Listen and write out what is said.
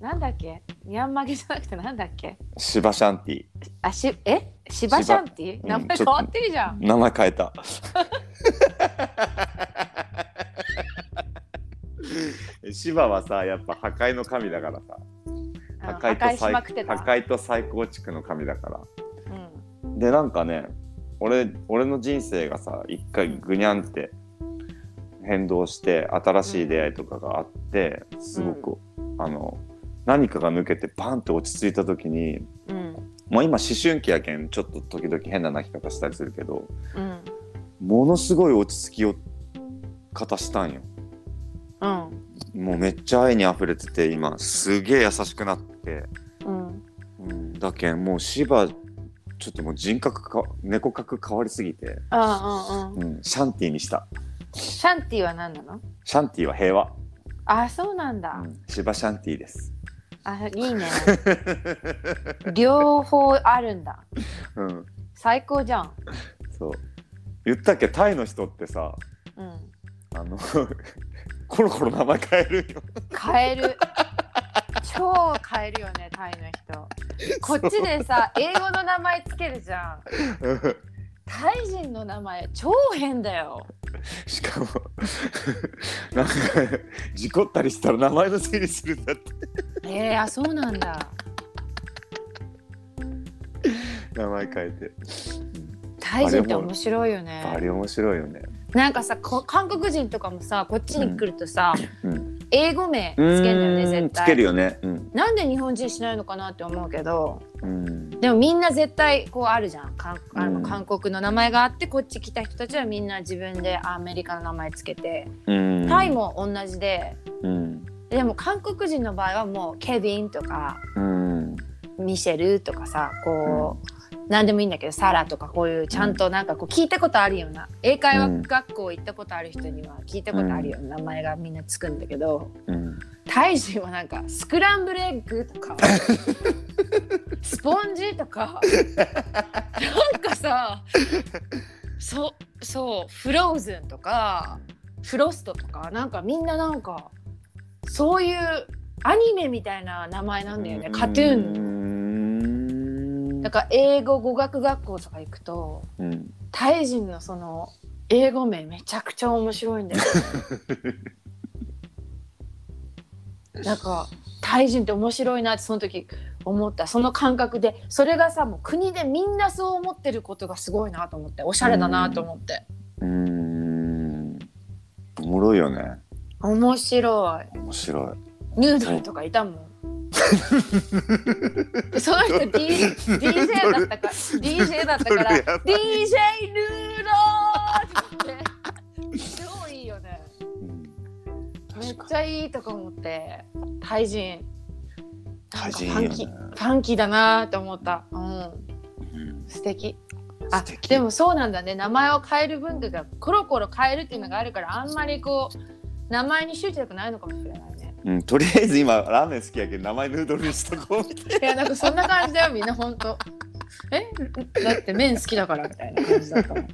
なんだっけ？ミャンマゲじゃなくてなんだっけ？シバシャンティ。あしえ？シバシャンティ？うん名前変わってるじゃん、名前変えた。シバはさやっぱ破壊の神だからさ。破壊と破壊し再まくってた。破壊と再構築の神だから。うん。でなんかね俺俺の人生がさ一回ぐにゃんって変動して新しい出会いとかがあってすごく、あの何かが抜けてパンって落ち着いた時にうん。もう今思春期やけんちょっと時々変な泣き方したりするけどうん。ものすごい落ち着きを方したんよ。うん。もうめっちゃ愛に溢れてて今すげえ優しくなって、うん。うん、だけんもう芝ちょっともう人格か猫格変わりすぎて、あうんうん。うん、シャンティにした。シャンティは何なの？シャンティは平和、あそうなんだ、うん、芝シャンティです、あいいね。両方あるんだ。うん、最高じゃん。そう。言ったっけ？タイの人ってさうん。あの コロコロ名前変えるんよ。変える。超変えるよねタイの人。こっちでさ英語の名前つけるじゃん。タイ人の名前超変だよ。しかもなんか事故ったりしたら名前のせいにするんだってえー、あそうなんだ。名前変えて。タイ人って面白いよね。あれ面白いよね。なんかさこ韓国人とかもさこっちに来るとさ、うん。英語名つけるんだよね絶対。つけるよね。うん。なんで日本人しないのかなって思うけど。うん。でもみんな絶対こうあるじゃん。かんあのうん。韓国の名前があってこっち来た人たちはみんな自分でアメリカの名前つけて。うん。タイも同じで。うんでも韓国人の場合はもうケビンとかうん。ミシェルとかさこう、何でもいいんだけどサラとかこういうちゃんとなんかこう聞いたことあるような英会話学校行ったことある人には聞いたことあるような名前がみんなつくんだけどうん。タイ人はなんかスクランブルエッグとか スポンジとかなんかさそうそうフローズンとかフロストとかなんかみんななんかそういうアニメみたいな名前なんだよね。カトゥーン。ンだから英語語学学校とか行くとうんタイ人のその英語名めちゃくちゃ面白いんだよ。なんかタイ人って面白いなってその時思った。その感覚でそれがさもう国でみんなそう思ってることがすごいなと思って。おしゃれだなと思って。うーん。おもろいよね面白い。面白い。ヌードルとかいたもん。でその人 D DJ だったから DJ だったから DJ ヌードって言って超いいよね。うん。めっちゃいいとか思ってタイ人。な。んかファンキーファンキーだなって思った。うん。うん素敵。あでもそうなんだね。名前を変える文化がコロコロ変えるっていうのがあるからあんまりこう名前に執着ないのかもしれないね。うん、とりあえず今ラーメン好きやけど名前ヌードルにしとこうみたいいやなんかそんな感じだよみんなほんと。え？だって麺好きだからみたいな感じだったもん